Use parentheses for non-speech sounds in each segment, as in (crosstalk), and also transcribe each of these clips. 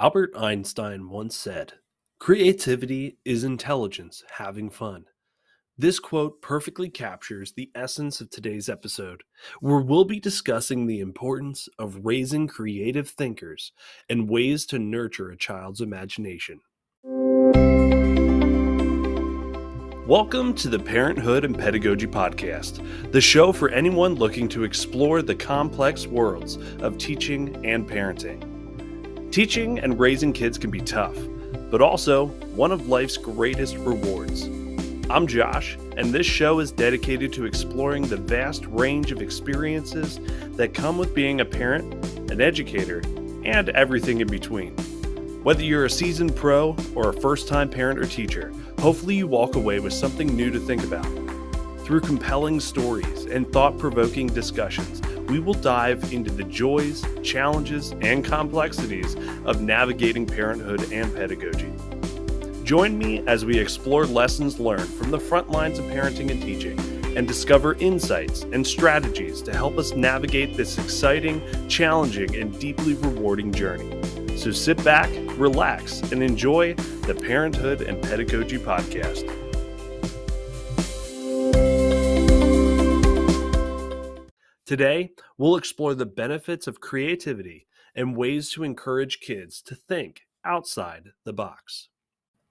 Albert Einstein once said, Creativity is intelligence having fun. This quote perfectly captures the essence of today's episode, where we'll be discussing the importance of raising creative thinkers and ways to nurture a child's imagination. Welcome to the Parenthood and Pedagogy Podcast, the show for anyone looking to explore the complex worlds of teaching and parenting. Teaching and raising kids can be tough, but also one of life's greatest rewards. I'm Josh, and this show is dedicated to exploring the vast range of experiences that come with being a parent, an educator, and everything in between. Whether you're a seasoned pro or a first time parent or teacher, hopefully you walk away with something new to think about. Through compelling stories and thought provoking discussions, we will dive into the joys, challenges, and complexities of navigating parenthood and pedagogy. Join me as we explore lessons learned from the front lines of parenting and teaching and discover insights and strategies to help us navigate this exciting, challenging, and deeply rewarding journey. So sit back, relax, and enjoy the Parenthood and Pedagogy Podcast. Today, we'll explore the benefits of creativity and ways to encourage kids to think outside the box.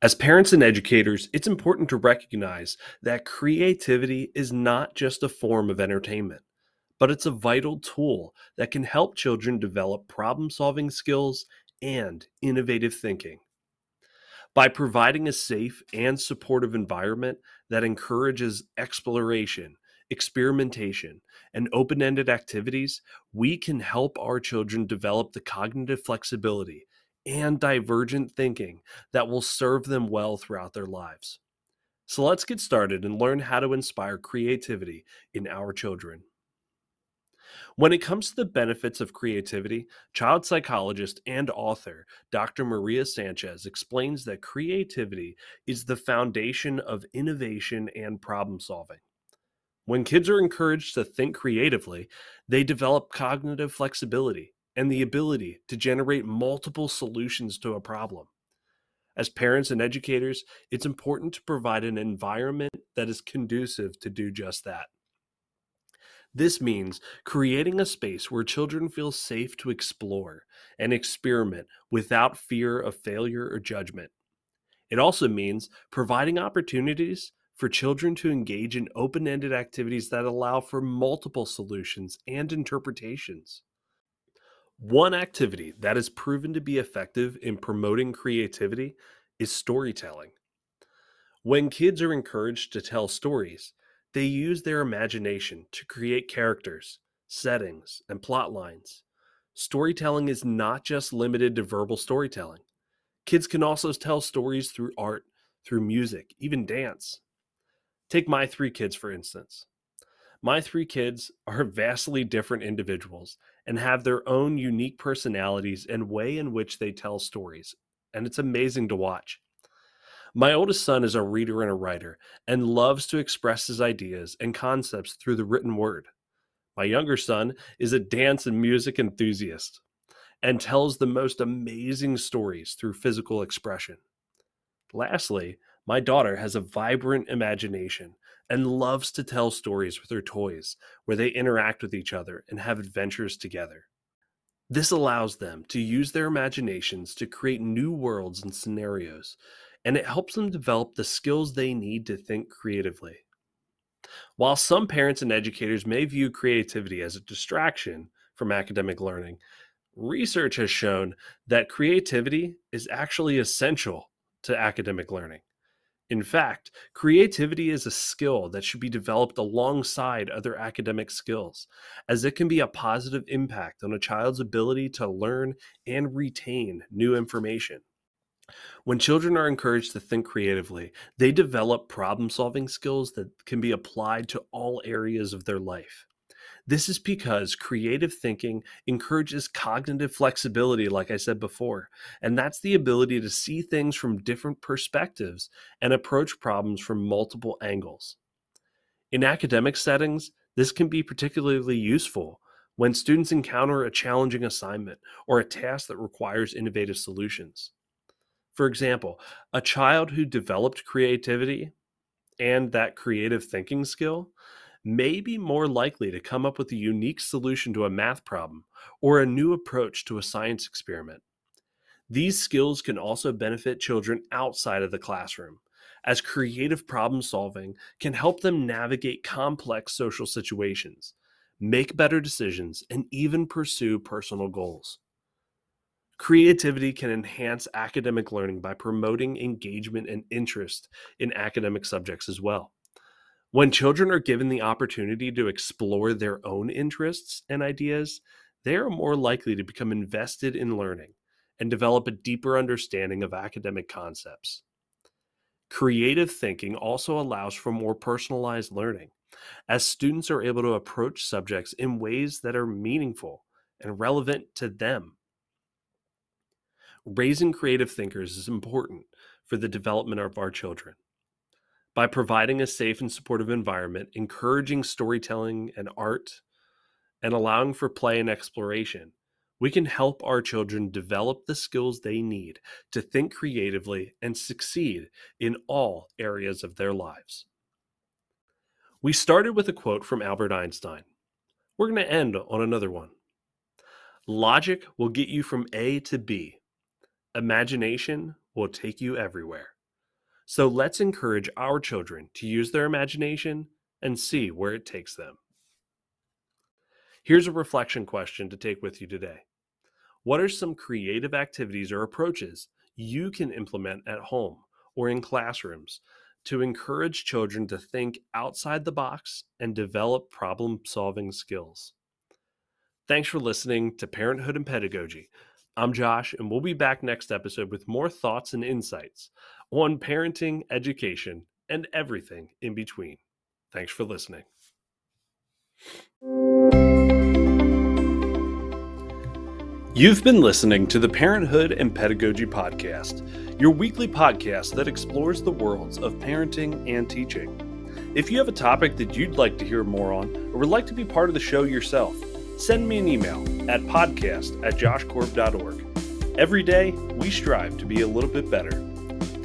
As parents and educators, it's important to recognize that creativity is not just a form of entertainment, but it's a vital tool that can help children develop problem solving skills and innovative thinking. By providing a safe and supportive environment that encourages exploration, experimentation, and open ended activities, we can help our children develop the cognitive flexibility and divergent thinking that will serve them well throughout their lives. So let's get started and learn how to inspire creativity in our children. When it comes to the benefits of creativity, child psychologist and author Dr. Maria Sanchez explains that creativity is the foundation of innovation and problem solving. When kids are encouraged to think creatively, they develop cognitive flexibility and the ability to generate multiple solutions to a problem. As parents and educators, it's important to provide an environment that is conducive to do just that. This means creating a space where children feel safe to explore and experiment without fear of failure or judgment. It also means providing opportunities for children to engage in open ended activities that allow for multiple solutions and interpretations. One activity that has proven to be effective in promoting creativity is storytelling. When kids are encouraged to tell stories, they use their imagination to create characters, settings, and plot lines. Storytelling is not just limited to verbal storytelling. Kids can also tell stories through art, through music, even dance. Take my three kids, for instance. My three kids are (laughs) vastly different individuals and have their own unique personalities and way in which they tell stories, and it's amazing to watch. My oldest son is a reader and a writer and loves to express his ideas and concepts through the written word. My younger son is a dance and music enthusiast and tells the most amazing stories through physical expression. Lastly, my daughter has a vibrant imagination and loves to tell stories with her toys where they interact with each other and have adventures together. This allows them to use their imaginations to create new worlds and scenarios, and it helps them develop the skills they need to think creatively. While some parents and educators may view creativity as a distraction from academic learning, research has shown that creativity is actually essential to academic learning. In fact, creativity is a skill that should be developed alongside other academic skills, as it can be a positive impact on a child's ability to learn and retain new information. When children are encouraged to think creatively, they develop problem solving skills that can be applied to all areas of their life. This is because creative thinking encourages cognitive flexibility, like I said before, and that's the ability to see things from different perspectives and approach problems from multiple angles. In academic settings, this can be particularly useful when students encounter a challenging assignment or a task that requires innovative solutions. For example, a child who developed creativity and that creative thinking skill may be more likely to come up with a unique solution to a math problem or a new approach to a science experiment. These skills can also benefit children outside of the classroom, as creative problem solving can help them navigate complex social situations, make better decisions, and even pursue personal goals. Creativity can enhance academic learning by promoting engagement and interest in academic subjects as well. When children are given the opportunity to explore their own interests and ideas, they are more likely to become invested in learning and develop a deeper understanding of academic concepts. Creative thinking also allows for more personalized learning, as students are able to approach subjects in ways that are meaningful and relevant to them. Raising creative thinkers is important for the development of our children by providing a safe and supportive environment, encouraging storytelling and art, and allowing for play and exploration, we can help our children develop the skills they need to think creatively and succeed in all areas of their lives. We started with a quote from Albert Einstein. We're going to end on another one. Logic will get you from A to B. Imagination will take you everywhere. So let's encourage our children to use their imagination and see where it takes them. Here's a reflection question to take with you today. What are some creative activities or approaches you can implement at home or in classrooms to encourage children to think outside the box and develop problem solving skills? Thanks for listening to Parenthood and Pedagogy. I'm Josh, and we'll be back next episode with more thoughts and insights on parenting, education, and everything in between. Thanks for listening. You've been listening to the Parenthood and Pedagogy Podcast, your weekly podcast that explores the worlds of parenting and teaching. If you have a topic that you'd like to hear more on or would like to be part of the show yourself, send me an email at podcast at joshcorb.org. Every day, we strive to be a little bit better